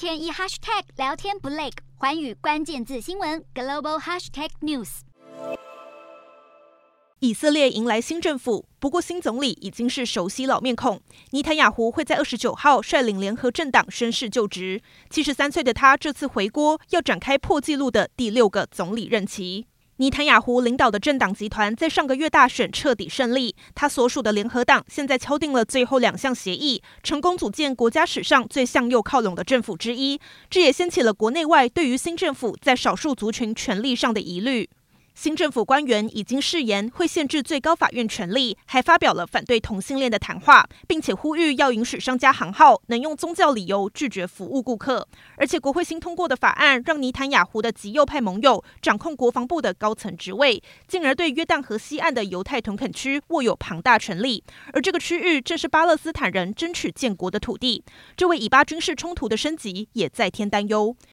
天一 hashtag 聊天不累，环宇关键字新闻 global hashtag news。以色列迎来新政府，不过新总理已经是熟悉老面孔。尼坦雅胡会在二十九号率领联合政党宣誓就职。七十三岁的他这次回国，要展开破纪录的第六个总理任期。尼坦雅胡领导的政党集团在上个月大选彻底胜利，他所属的联合党现在敲定了最后两项协议，成功组建国家史上最向右靠拢的政府之一。这也掀起了国内外对于新政府在少数族群权利上的疑虑。新政府官员已经誓言会限制最高法院权力，还发表了反对同性恋的谈话，并且呼吁要允许商家行号能用宗教理由拒绝服务顾客。而且国会新通过的法案让尼坦雅胡的极右派盟友掌控国防部的高层职位，进而对约旦河西岸的犹太屯垦区握有庞大权力。而这个区域正是巴勒斯坦人争取建国的土地，这为以巴军事冲突的升级也再添担忧。